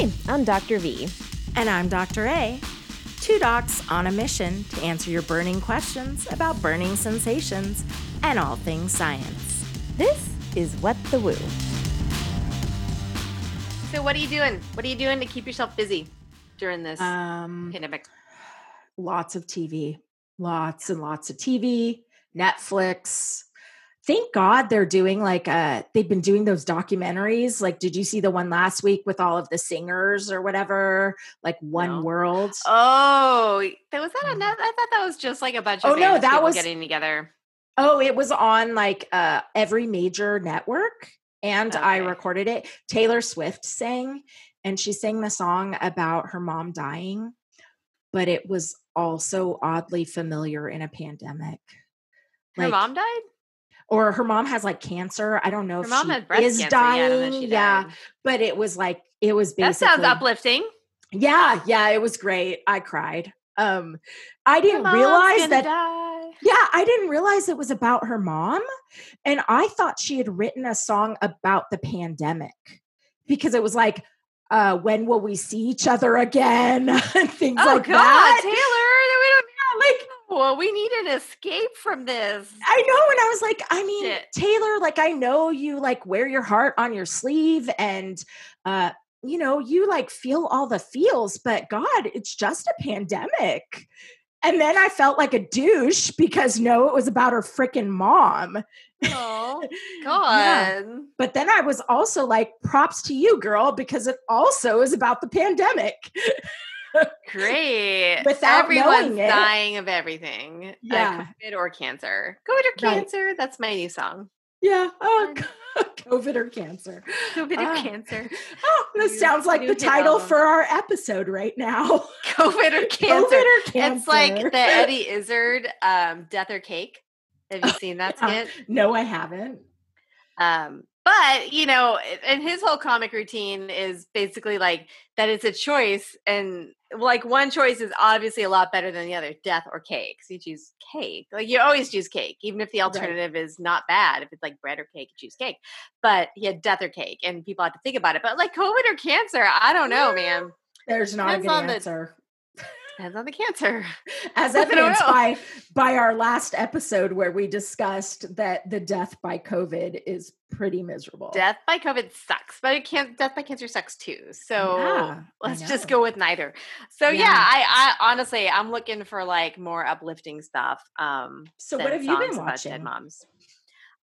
Hi, I'm Dr. V. And I'm Dr. A. Two docs on a mission to answer your burning questions about burning sensations and all things science. This is What the Woo. So, what are you doing? What are you doing to keep yourself busy during this Um, pandemic? lots of TV, lots and lots of TV, Netflix. Thank God they're doing like uh they've been doing those documentaries. Like, did you see the one last week with all of the singers or whatever? Like One No. World. Oh, that was that. A, net- I thought that was just like a bunch of Oh, no, that people was- getting together. Oh, it was on like uh every major network and I recorded it. Taylor Swift sang and she sang the song about her mom dying, but it was also oddly familiar in a pandemic. Her mom died. Or her mom has like cancer. I don't know Her if mom she is cancer. Yeah, I don't know if dying. she yeah, but it was like it was basically That sounds uplifting. Yeah, yeah, it was great. I cried. Um I didn't realize that die. yeah, I didn't realize it was about her mom. And I thought she had written a song about the pandemic because it was like, uh, when will we see each other again? and things Oh like God, that. Taylor! We don't Like, Well, we need an escape from this. I know. And I was like, I mean, Shit. Taylor, like, I know you like wear your heart on your sleeve and, uh, you know, you like feel all the feels, but God, it's just a pandemic. And then I felt like a douche because no, it was about her freaking mom. Oh Yeah. God! But then I was also like, props to you, girl, because it also is about the pandemic. Great. Without Everyone's dying of everything. uh, Yeah. COVID or cancer. COVID or Right. cancer. That's my new song. Yeah. Oh, COVID or cancer. COVID or Ah. cancer. Oh, this New- sounds like the title album. for our episode right now. COVID or cancer. COVID or cancer. It's like the Eddie Izzard um, Death or Cake. Have you seen that Yeah. skit? No, I haven't. Um, but you know, and his whole comic routine is basically like that it's a choice, and like one choice is obviously a lot better than the other, death or cake. So you choose cake. Like you always choose cake, even if the Right. alternative is not bad. If it's like bread or cake, you choose cake. But he had death or cake, and people have to think about it. But like COVID or cancer, I don't know, man. There's not a Depends good on the- answer. Depends on the cancer. As I evidenced by by our last episode where we discussed that the death by COVID is pretty miserable. Death by COVID sucks, but it can't. Death by cancer sucks too. So Yeah, let's just go with neither. So yeah, Yeah. I, I honestly, I'm looking for like more uplifting stuff. Um, So what have you been about dead watching? moms.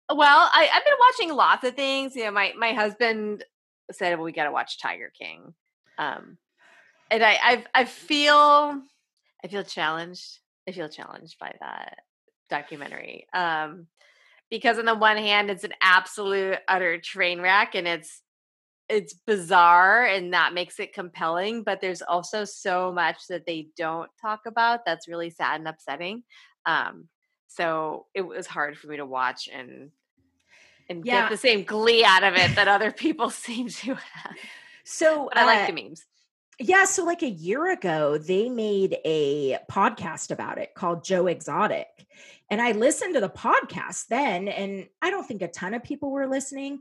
Well, I, I've been watching lots of things. You know, my my husband said well, we got to watch Tiger King, um, and I I I feel I feel challenged. I feel challenged by that documentary. Um, because on the one hand, it's an absolute utter train wreck, and it's it's bizarre, and that makes it compelling. But there's also so much that they don't talk about that's really sad and upsetting. Um, so it was hard for me to watch and and Yeah. get the same glee out of it that other people seem to have. So I like uh, the memes. Yeah, so like a year ago, they made a podcast about it called Joe Exotic. And I listened to the podcast then, and I don't think a ton of people were listening.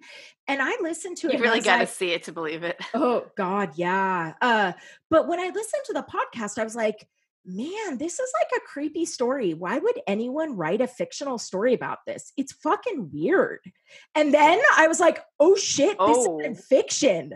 And I listened to it. You I really got to like, see it to believe it. Oh God, yeah. Uh, but when I listened to the podcast, I was like, man, this is like a creepy story. Why would anyone write a fictional story about this? It's fucking weird. And then I was like, oh shit, this Oh. is fiction.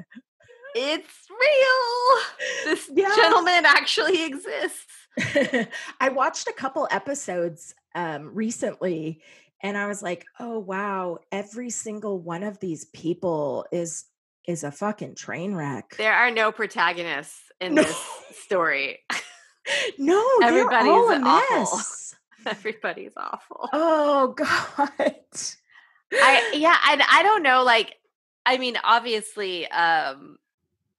It's real. This Yeah. gentleman actually exists. I watched a couple episodes um, recently and I was like, oh wow, every single one of these people is is a fucking train wreck. There are no protagonists in No. this story. no, they're Everybody's all a awful. mess. Everybody's awful. Oh god. I yeah, and I don't know. Like, I mean, obviously, um,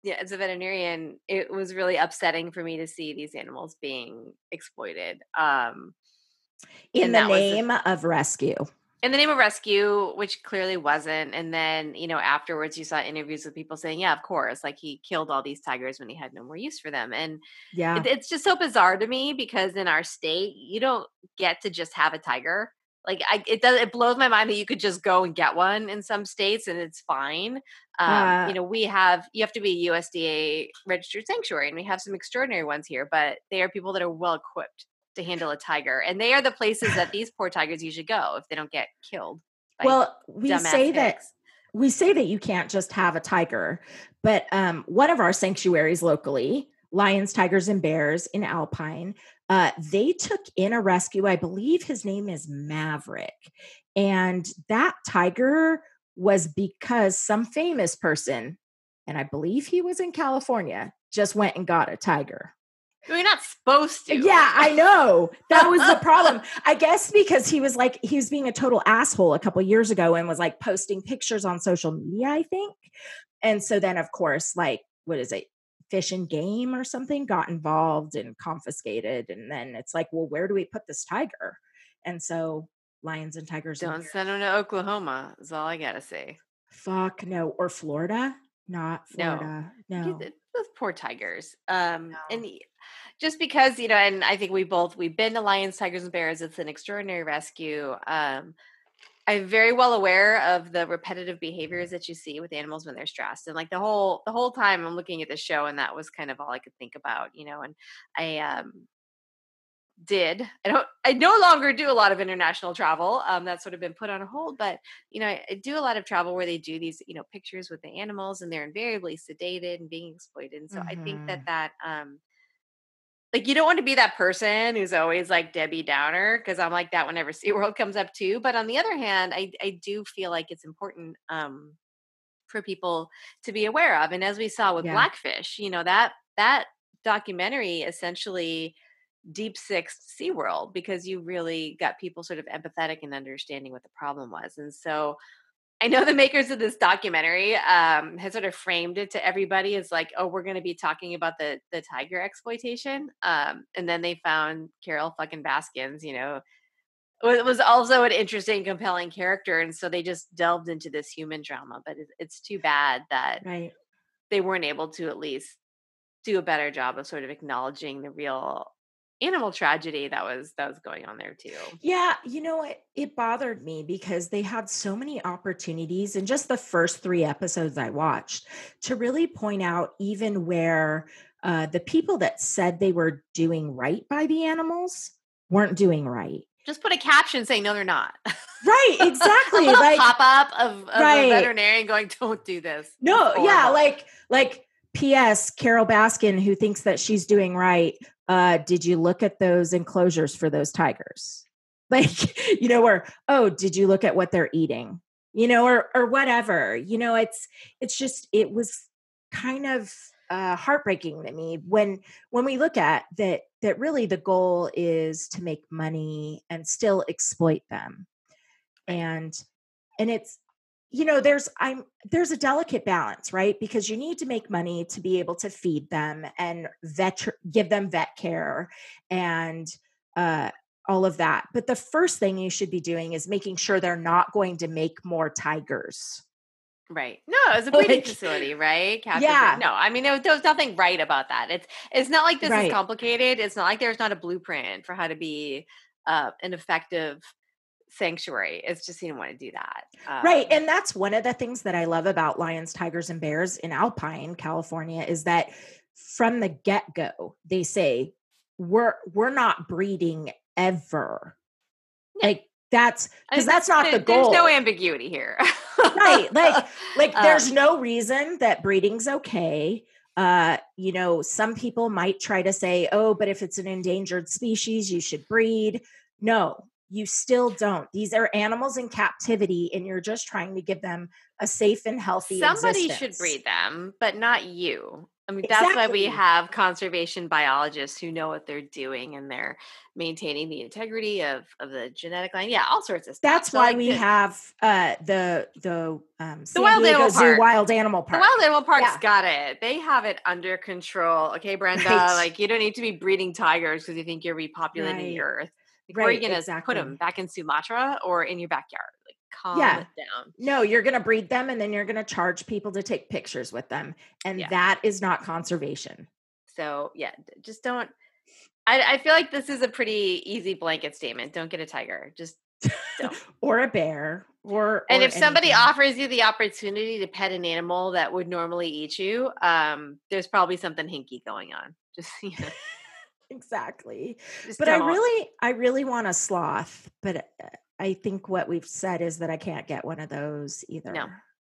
yeah, as a veterinarian, it was really upsetting for me to see these animals being exploited. Um, in the was the- name of rescue. in the name of rescue, which clearly wasn't. And then, you know, afterwards, you saw interviews with people saying, "Yeah, of course, like he killed all these tigers when he had no more use for them." And Yeah. it, it's just so bizarre to me because in our state, you don't get to just have a tiger. Like I, it does. It blows my mind that you could just go and get one in some states and it's fine. Um, you know, we have you have to be a USDA registered sanctuary, and we have some extraordinary ones here. But they are people that are well equipped to handle a tiger, and they are the places that these poor tigers usually go if they don't get killed. well, we say that we say that you can't just have a tiger, but um, one of our sanctuaries locally, lions, tigers, and bears in Alpine, uh, they took in a rescue. I believe his name is Maverick, and that tiger was because some famous person, and I believe he was in California, just went and got a tiger. We're not supposed to. Yeah, I know. That was the problem. I guess because he was like he was being a total asshole a couple years ago and was like posting pictures on social media, I think. And so then of course, like what is it? Fish and game or something got involved and confiscated. And then it's like, well, where do we put this tiger? And so lions and tigers Don't send them to Oklahoma. Is all I gotta say. fuck no. Or Florida? Not Florida. You- No. those poor tigers. Um, No. and just because you know, and I think we both we've been to lions, tigers, and bears. It's an extraordinary rescue. Um, I'm very well aware of the repetitive behaviors that you see with animals when they're stressed, and like the whole the whole time I'm looking at the show, and that was kind of all I could think about, you know. And I um did I don't I no longer do a lot of international travel. Um, that's sort of been put on hold, but you know, I, I do a lot of travel where they do these, you know, pictures with the animals and they're invariably sedated and being exploited. And so I think that Mhm. that, um, like you don't want to be that person who's always like Debbie Downer because I'm like that whenever SeaWorld comes up too. But on the other hand, I I do feel like it's important um for people to be aware of. And as we saw with Yeah. Blackfish, you know, that that documentary essentially deep sixth SeaWorld because you really got people sort of empathetic and understanding what the problem was. And so I know the makers of this documentary um, has sort of framed it to everybody as like, oh, we're going to be talking about the the tiger exploitation, um, and then they found Carole fucking Baskins, you know, wa- was also an interesting, compelling character, and so they just delved into this human drama. But it's too bad that Right. they weren't able to at least do a better job of sort of acknowledging the real animal tragedy that was that was going on there too. Yeah, you know what? It bothered me because they had so many opportunities in just the first three episodes I watched to really point out even where uh, the people that said they were doing right by the animals weren't doing right. Just put a caption saying no, they're not. Right, exactly. like pop up of, of Right. a veterinarian going, "Don't do this." No, yeah, like like P.S. Carole Baskin, who thinks that she's doing right. Uh, did you look at those enclosures for those tigers? Like, you know, or oh, did you look at what they're eating? You know, or or whatever. You know, it's it's just it was kind of uh, heartbreaking to me when when we look at that that really the goal is to make money and still exploit them and and it's you know there's i'm there's a delicate balance right because you need to make money to be able to feed them and vet give them vet care and uh all of that but the first thing you should be doing is making sure they're not going to make more tigers right. No, it's a breeding Like- facility, right? Captive Yeah. No, I mean there, was- there was nothing right about that. It's it's not like this Right. is complicated. It's not like there's not a blueprint for how to be uh, an effective sanctuary. It's just you don't want to do that. right Um, and that's one of the things that i love about lions tigers and bears in alpine california is that from the get-go they say we're we're not breeding ever like that's because that's not there- the goal There's no ambiguity here. right like like Um, there's no reason that breeding's okay uh you know some people might try to say oh but if it's an endangered species you should breed no you still don't these are animals in captivity and you're just trying to give them a safe and healthy Somebody should breed them, but not you. I mean, that's why we have conservation biologists who know what they're doing and they're maintaining the integrity of, of the genetic line. Yeah, all sorts of stuff. that's So, why like, we the, have uh the the um San Wild Diego Animal Zoo Park. wild animal the Wild Animal Park's Yeah. got it. They have it under control. Okay, Brenda. Right. Like you don't need to be breeding tigers because you think you're repopulating the earth. Like, where are you Right, gonna exactly. put them back in Sumatra or in your backyard? Like calm Yeah. it down. no you're going to breed them and then you're going to charge people to take pictures with them and Yeah. that is not conservation So yeah, just don't. I, I feel like this is a pretty easy blanket statement. Don't get a tiger. Just Don't. or a bear or and or if somebody anything. offers you the opportunity to pet an animal that would normally eat you, um, there's probably something hinky going on. Just you know, exactly just but i really i really want a sloth but uh, i think what we've said is that i can't get one of those either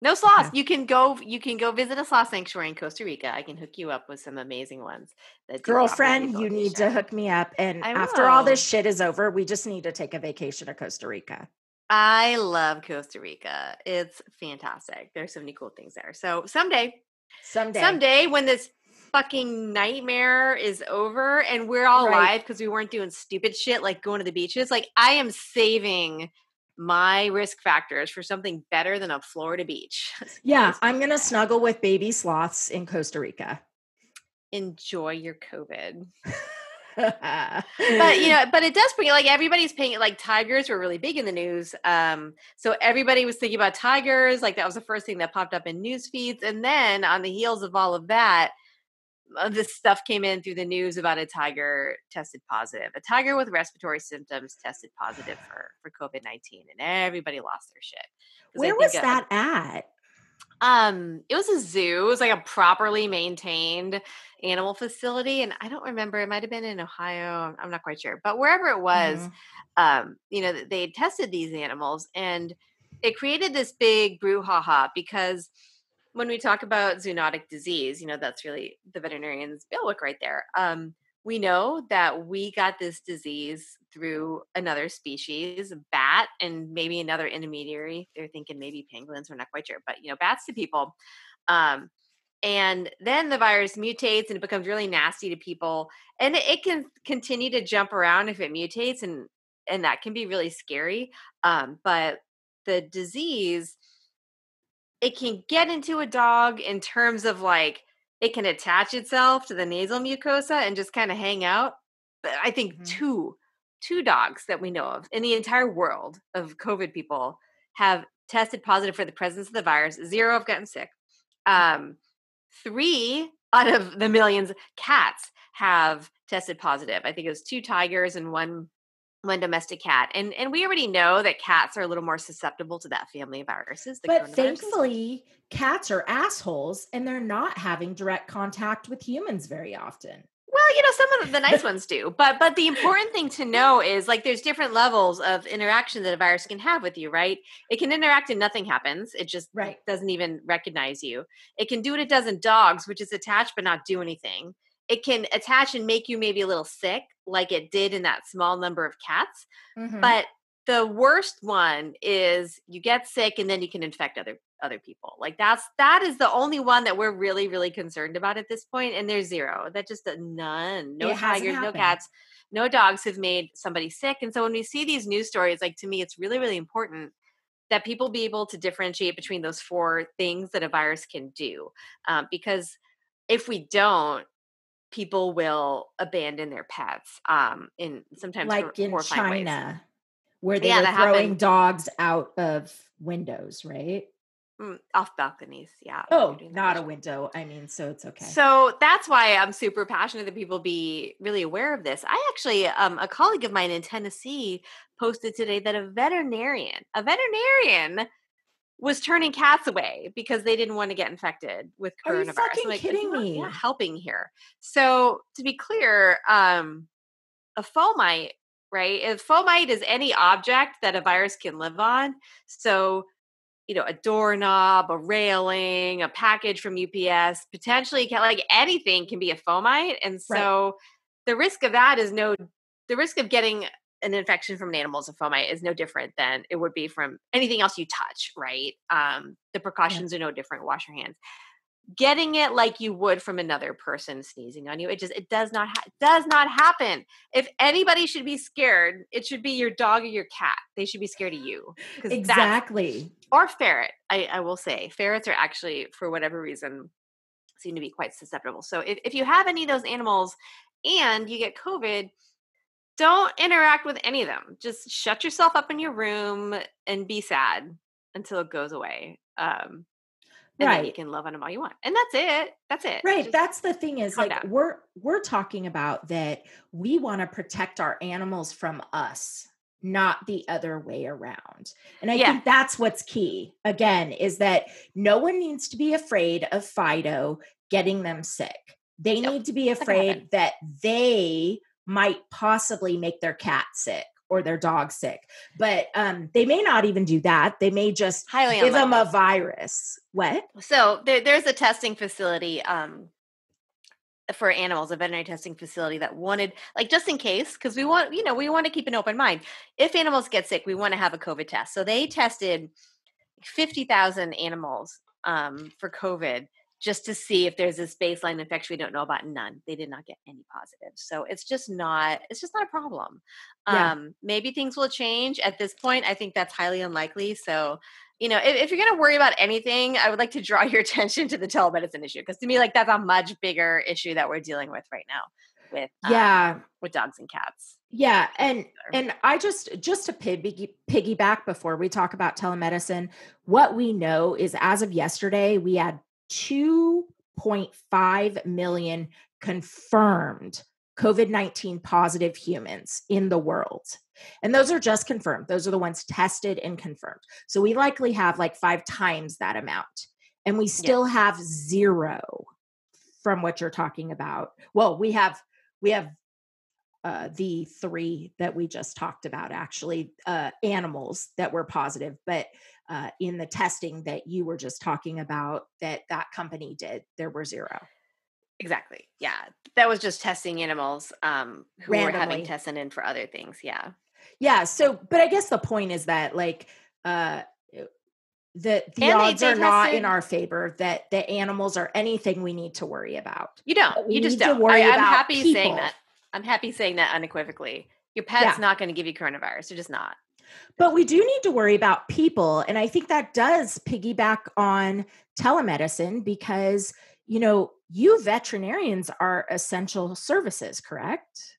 no sloths. Okay. You can go. You can go visit a sloth sanctuary in Costa Rica. I can hook you up with some amazing ones. That girlfriend you need to hook me up and after all this shit is over we just need to take a vacation to costa rica I love Costa Rica. It's fantastic. There's so many cool things there. So someday, someday someday when this fucking nightmare is over and we're all Right. alive because we weren't doing stupid shit like going to the beaches, like I am saving my risk factors for something better than a Florida beach. yeah i'm gonna snuggle with baby sloths in costa rica enjoy your COVID. but you know, but it does bring like everybody's paying like tigers were really big in the news. Um, so everybody was thinking about tigers, like that was the first thing that popped up in news feeds. And then on the heels of all of that, this stuff came in through the news about a tiger tested positive. A tiger with respiratory symptoms tested positive for for COVID nineteen, and everybody lost their shit. Where was uh, that at Um, it was a zoo. It was like a properly maintained animal facility, and I don't remember. It might have been in Ohio. I'm- not quite sure, but wherever it was, Mhm. um, you know, they had tested these animals, and it created this big brouhaha because when we talk about zoonotic disease, you know, that's really the veterinarian's bailiwick right there. Um, we know that we got this disease through another species, bat, and maybe another intermediary. They're thinking maybe pangolins. We're not quite sure, but you know, bats to people. Um, and then the virus mutates and it becomes really nasty to people, and it, can continue to jump around if it mutates, and and that can be really scary. Um, but the disease, it can get into a dog in terms of like it can attach itself to the nasal mucosa and just kind of hang out. But I think Mhm. two two dogs that we know of in the entire world of COVID people have tested positive for the presence of the virus. Zero have gotten sick. Um, three out of the millions cats have tested positive. I think it was two tigers and one one domestic cat. And and we already know that cats are a little more susceptible to that family of viruses. the but thankfully cats are assholes and they're not having direct contact with humans very often Well, you know, some of the nice ones do, but but the important thing to know is like there's different levels of interaction that a virus can have with you, right? It can interact and nothing happens; it just Right. doesn't even recognize you. It can do what it does in dogs, which is attach but not do anything. It can attach and make you maybe a little sick, like it did in that small number of cats. Mhm. But the worst one is you get sick and then you can infect other other people. Like that's that is the only one that we're really really concerned about at this point and there's zero. That just uh, none. No It tigers, no cats, no dogs have made somebody sick. And so when we see these news stories like to me it's really really important that people be able to differentiate between those four things that a virus can do. Um, because if we don't people will abandon their pets um in sometimes like in horrifying ways. china where they Yeah, were throwing happened. dogs out of windows right Mm, off balconies, yeah. oh not a window i mean so it's okay So that's why I'm super passionate that people be really aware of this. I actually, um, a colleague of mine in Tennessee posted today that a veterinarian, a veterinarian, was turning cats away because they didn't want to get infected with coronavirus. Are you. Fucking like, kidding me? helping here. So to be clear, um, a fomite, right? If fomite is any object that a virus can live on, so you know, a doorknob, a railing, a package from UPS, potentially like anything can be a fomite. And Right. so the risk of that is no, the risk of getting an infection from an animal fomite is no different than it would be from anything else you touch, right? Um, the precautions are no different. Wash your hands. Getting it like you would from another person sneezing on you, it just it does not ha- does not happen. If anybody should be scared, it should be your dog or your cat. They should be scared of you. exactly or ferret. I, I will say ferrets are actually, for whatever reason, seem to be quite susceptible. So if, if you have any of those animals and you get COVID, don't interact with any of them. Just shut yourself up in your room and be sad until it goes away. Um, and then you can love on them all you want. And that's it. That's it. right Just- that's the thing is like down. we're we're talking about that we want to protect our animals from us not the other way around. And I Yeah. think that's what's key again is that no one needs to be afraid of Fido getting them sick. They Nope. need to be not gonna happen. afraid that they might possibly make their cat sick or their dog sick. But um, they may not even do that. They may just Highly give them a virus. What? So there, there's a testing facility um, for animals, a veterinary testing facility that wanted, like, just in case, because we want, you know, we want to keep an open mind. If animals get sick, we want to have a COVID test. So they tested fifty thousand animals um, for COVID just to see if there's this baseline infection we don't know about. None. They did not get any positives. So it's just not. It's just not a problem. Yeah. Um, maybe things will change. At this point, I think that's highly unlikely. So you know, if, if you're going to worry about anything, I would like to draw your attention to the telemedicine issue because to me, like that's a much bigger issue that we're dealing with right now with um, Yeah. with dogs and cats. Yeah, and and I just just to piggy, piggyback before we talk about telemedicine, what we know is as of yesterday, we had 2.5 million confirmed COVID 19 positive humans in the world. And those are just confirmed. Those are the ones tested and confirmed. So we likely have like five times that amount. And we still have zero from what you're talking about. Well, we have we have uh, the three that we just talked about, actually, uh, animals that were positive, but uh, in the testing that you were just talking about, that that company did, there were zero. Exactly. Yeah. That was just testing animals um, who were having Randomly. tested in for other things. Yeah. Yeah. So, but I guess the point is that, like, uh, the the And odds they are not in our favor that the animals are anything we need to worry about. You don't. You just don't. worry I, I'm about happy saying that. I'm happy saying that unequivocally. Your pet's Yeah. not going to give you coronavirus. They're just not. But we do need to worry about people. And I think that does piggyback on telemedicine because, you know, you veterinarians are essential services, correct?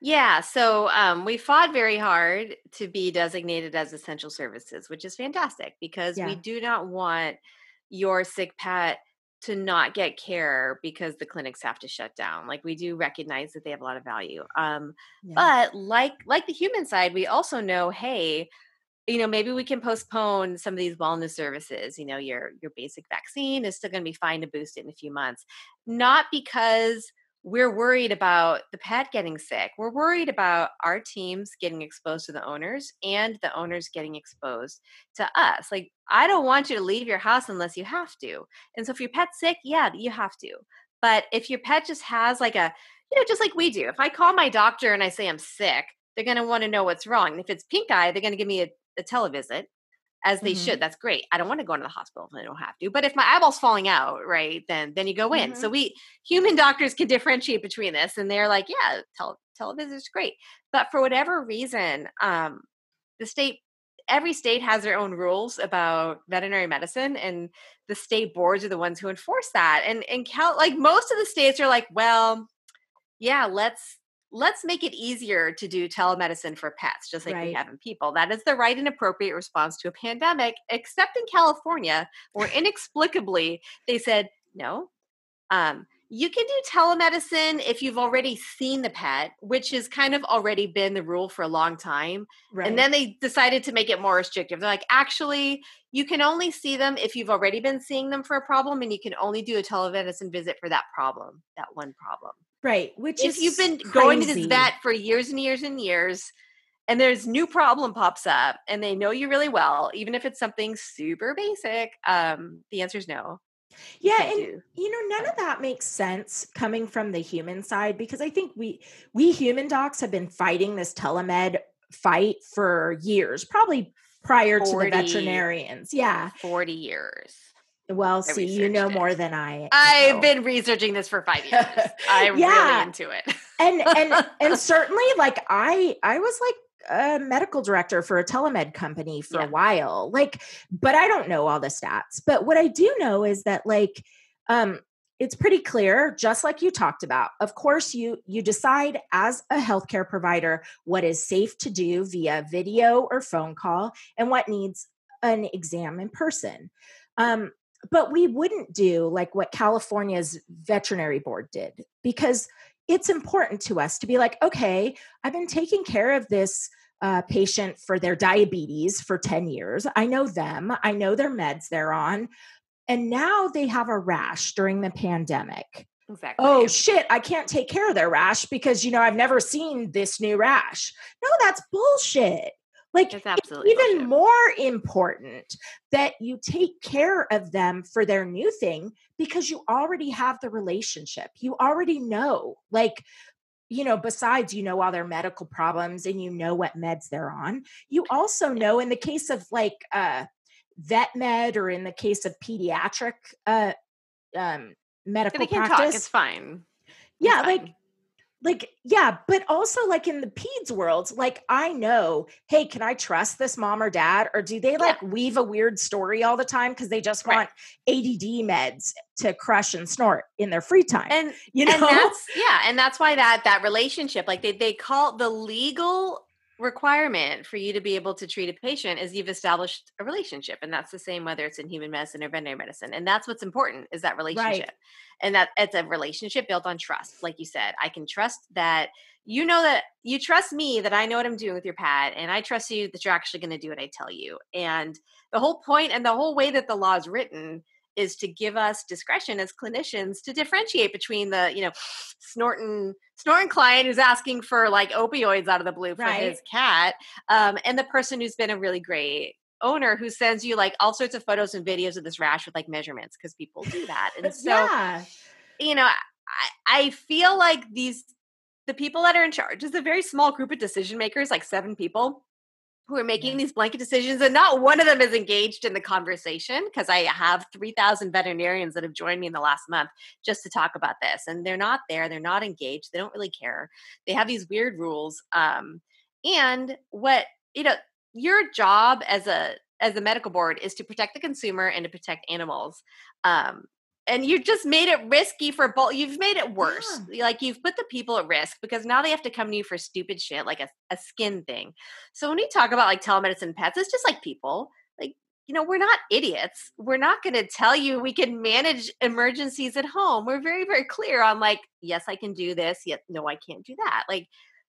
Yeah, so um, we fought very hard to be designated as essential services, which is fantastic because Yeah. we do not want your sick pet to not get care because the clinics have to shut down. Like we do recognize that they have a lot of value. Um, Yeah. but like like the human side, we also know, hey, you know, maybe we can postpone some of these wellness services. You know, your your basic vaccine is still going to be fine to boost it in a few months, not because we're worried about the pet getting sick. We're worried about our teams getting exposed to the owners and the owners getting exposed to us. Like, I don't want you to leave your house unless you have to. And so, if your pet's sick, yeah, you have to. But if your pet just has like a, you know, just like we do, if I call my doctor and I say I'm sick, they're going to want to know what's wrong. And if it's pink eye, they're going to give me a, a televisit as they Mhm. should. That's great. I don't want to go into the hospital if I don't have to. But if my eyeball's falling out, right, then then you go in. So we human doctors can differentiate between this, and they're like, yeah, tele- television is great. But for whatever reason, um, the state, every state has their own rules about veterinary medicine, and the state boards are the ones who enforce that. And and Cal, like most of the states are like, well, yeah, let's let's make it easier to do telemedicine for pets, just like we have in people. That is the right and appropriate response to a pandemic, except in California, where inexplicably they said no. Um, you can do telemedicine if you've already seen the pet, which has kind of already been the rule for a long time. Right. And then they decided to make it more restrictive. They're like, actually, you can only see them if you've already been seeing them for a problem, and you can only do a telemedicine visit for that problem, that one problem. Right. Which If is you've been going to this vet for years and years and years, and there's new problem pops up, and they know you really well, even if it's something super basic, um, the answer is no. yeah and do. you know none of that makes sense coming from the human side because i think we we human docs have been fighting this telemed fight for years probably prior to the veterinarians yeah 40 years. Well see you know it. more than i I've know. been researching this for five years. I'm Yeah. really into it. and and and certainly like i i was like a medical director for a telemed company for Yeah. a while like but i don't know all the stats but what i do know is that like um it's pretty clear just like you talked about of course you you decide as a healthcare provider what is safe to do via video or phone call and what needs an exam in person um but we wouldn't do like what california's veterinary board did because it's important to us to be like, okay, I've been taking care of this uh, patient for their diabetes for 10 years. I know them, I know their meds they're on. And now they have a rash during the pandemic. Exactly. Oh shit, I can't take care of their rash because, you know, I've never seen this new rash. No, that's bullshit. Like, It's it's even more important that you take care of them for their new thing because you already have the relationship. You already know, like, you know, besides you know all their medical problems and you know what meds they're on, you also know in the case of like uh, vet med or in the case of pediatric uh, um, medical they can practice, talk. It's fine. It's yeah, fine. like yeah but also like in the peds world like i know hey can i trust this mom or dad? or do they like weave a weird story all the time because they just Right. want add meds to crush and snort in their free time and you know? and that's yeah and that's why that that relationship like they, they call the legal requirement for you to be able to treat a patient is you've established a relationship and that's the same whether it's in human medicine or veterinary medicine and that's what's important is that relationship and that it's a relationship built on trust like you said i can trust that you know that you trust me that i know what i'm doing with your pad and i trust you that you're actually going to do what i tell you and the whole point and the whole way that the law is written is to give us discretion as clinicians to differentiate between the you know snorting snorting client who's asking for like opioids out of the blue for Right. his cat um, and the person who's been a really great owner who sends you like all sorts of photos and videos of this rash with like measurements because people do that. And so yeah. you know I, I feel like these the people that are in charge is a very small group of decision makers like seven people who are making these blanket decisions and not one of them is engaged in the conversation because i have 3000 veterinarians that have joined me in the last month just to talk about this and they're not there they're not engaged they don't really care they have these weird rules um, and what you know your job as a as a medical board is to protect the consumer and to protect animals um, and you just made it risky for both you've made it worse. Like you've put the people at risk because now they have to come to you for stupid shit like a, a skin thing. So when we talk about like telemedicine pets it's just like people. Like you know we're not idiots. We're not going to tell you we can manage emergencies at home. We're very very clear on like yes i can do this. Yet no i can't do that. Like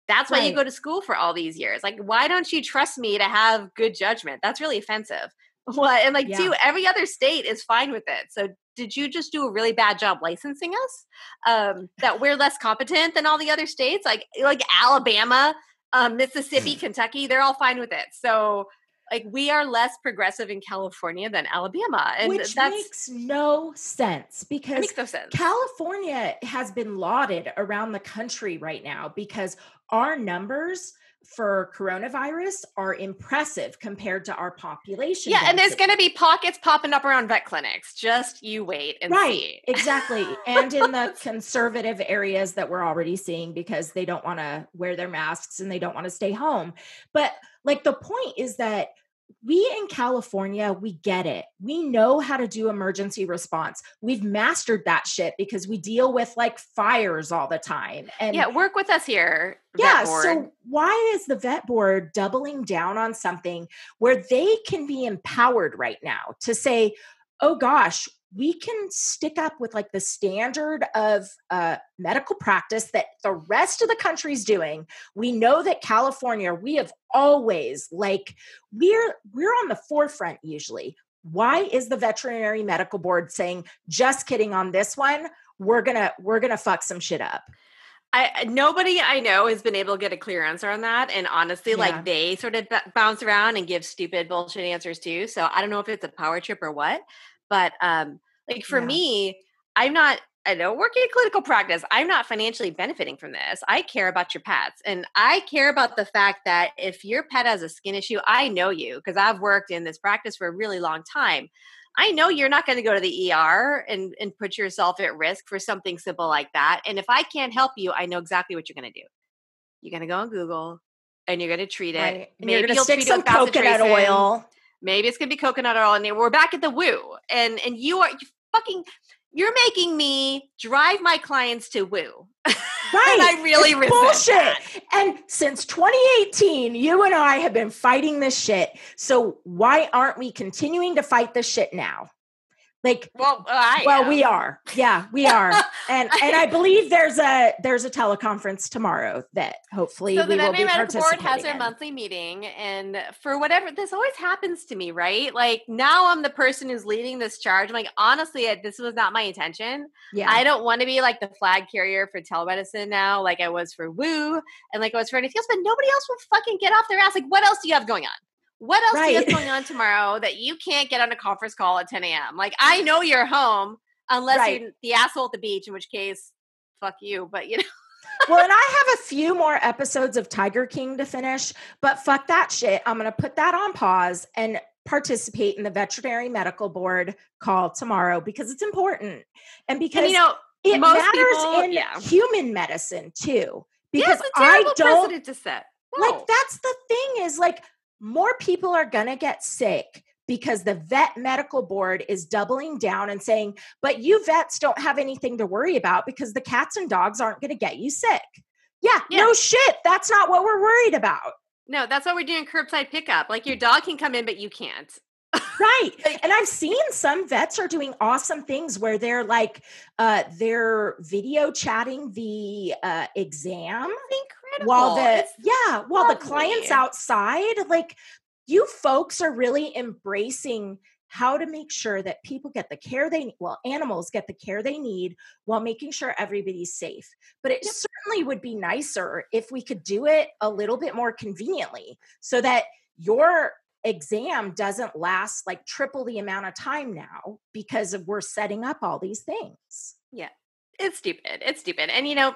that's why you go to school for all these years. Like why don't you trust me to have good judgment? That's really offensive. What and like Yeah. two every other state is fine with it. So did you just do a really bad job licensing us um that we're less competent than all the other states? Like like alabama um mississippi kentucky they're all fine with it. So like we are less progressive in california than alabama and which that's makes no sense because no sense. California has been lauded around the country right now because our numbers for coronavirus are impressive compared to our population. yeah and there's going to be pockets popping up around vet clinics. Just you wait and right see. exactly and in the conservative areas that we're already seeing because they don't want to wear their masks and they don't want to stay home. But like the point is that we in California, we get it. We know how to do emergency response. We've mastered that shit because we deal with like fires all the time. And yeah work with us here yeah, so why is the vet board doubling down on something where they can be empowered right now to say, oh gosh, we can stick up with like the standard of uh, medical practice that the rest of the country's doing. We know that California, we have always like we're we're on the forefront usually. Why is the veterinary medical board saying, just kidding on this one? We're gonna we're gonna fuck some shit up. I nobody I know has been able to get a clear answer on that, and honestly, Yeah. like they sort of b- bounce around and give stupid bullshit answers too. So I don't know if it's a power trip or what, but um, like for Yeah. me, I'm not. I don't know working in clinical practice, I'm not financially benefiting from this. I care about your pets, and I care about the fact that if your pet has a skin issue, I know you because I've worked in this practice for a really long time. I know you're not going to go to the ER and, and put yourself at risk for something simple like that. And if I can't help you, I know exactly what you're going to do. You're going to go on Google and you're going to treat it. Right. Maybe you're gonna you'll stick treat it some with coconut oil. Maybe it's going to be coconut oil. in there. we're back at the woo. And and you are you fucking. You're making me drive my clients to woo. Right. and I really It's bullshit. that. And since 2018, you and I have been fighting this shit. So why aren't we continuing to fight this shit now? Like, well, I well, am. we are. Yeah, we are. and and I believe there's a there's a teleconference tomorrow that hopefully so we the will be Medical Board has participating their in. monthly meeting, and for whatever this always happens to me, right? Like now I'm the person who's leading this charge. I'm like, honestly, this was not my intention. Yeah, I don't want to be like the flag carrier for telemedicine now, like I was for Woo and like I was for anything else, but nobody else will fucking get off their ass. Like, what else do you have going on? What else Right. have going on tomorrow that you can't get on a conference call at 10 a.m.? Like, I know you're home unless Right. you're the asshole at the beach, in which case, fuck you. But you know, well, and I have a few more episodes of Tiger King to finish, but fuck that shit. I'm going to put that on pause and participate in the veterinary medical board call tomorrow because it's important and because and you know, it matters people- in yeah. human medicine too. yeah, Because a I don't precedent to set. No. like that's the thing is like more people are going to get sick because the vet medical board is doubling down and saying but you vets don't have anything to worry about because the cats and dogs aren't going to get you sick yeah, Yeah. no shit that's not what we're worried about no, that's why we're doing curbside pickup. Like your dog can come in, but you can't. right and i've seen some vets are doing awesome things where they're like uh they're video chatting the uh exam Incredible. while the It's yeah while the clients outside like you folks are really embracing how to make sure that people get the care they need well animals get the care they need while making sure everybody's safe but it Yep. certainly would be nicer if we could do it a little bit more conveniently so that your exam doesn't last like triple the amount of time now because of we're setting up all these things yeah it's stupid. It's stupid. And you know,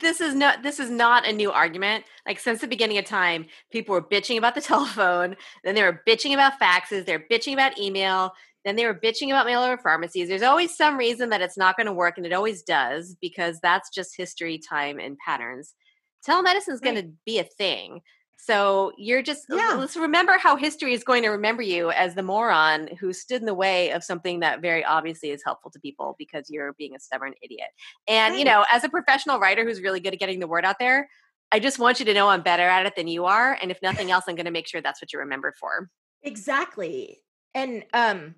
this is not this is not a new argument. Like since the beginning of time, people were bitching about the telephone, then they were bitching about faxes, they're bitching about email, then they were bitching about mail order pharmacies. There's always some reason that it's not going to work, and it always does because that's just history, time, and patterns. Telemedicine is going to be a thing. So you're just Yeah. let's remember how history is going to remember you as the moron who stood in the way of something that very obviously is helpful to people because you're being a stubborn idiot. And you know, as a professional writer who's really good at getting the word out there, I just want you to know I'm better at it than you are. And if nothing else, I'm going to make sure that's what you're remembered for. Exactly. And um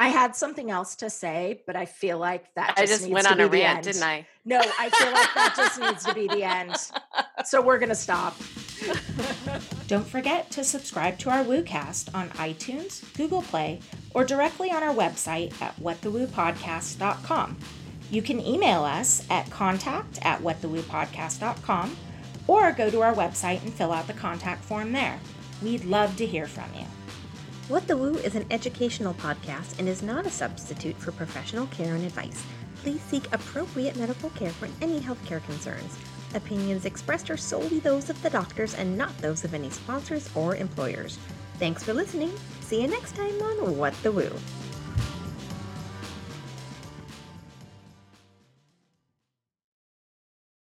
I had something else to say, but I feel like that just I just needs went to on be a rant, end. didn't I? No, I feel like that just needs to be the end. So we're going to stop. Don't forget to subscribe to our WooCast on iTunes, Google Play, or directly on our website at whatthewoopodcast.com. You can email us at contact at whatthewoopodcast.com or go to our website and fill out the contact form there. We'd love to hear from you. What the Woo is an educational podcast and is not a substitute for professional care and advice. Please seek appropriate medical care for any healthcare concerns. Opinions expressed are solely those of the doctors and not those of any sponsors or employers. Thanks for listening. See you next time on What the Woo.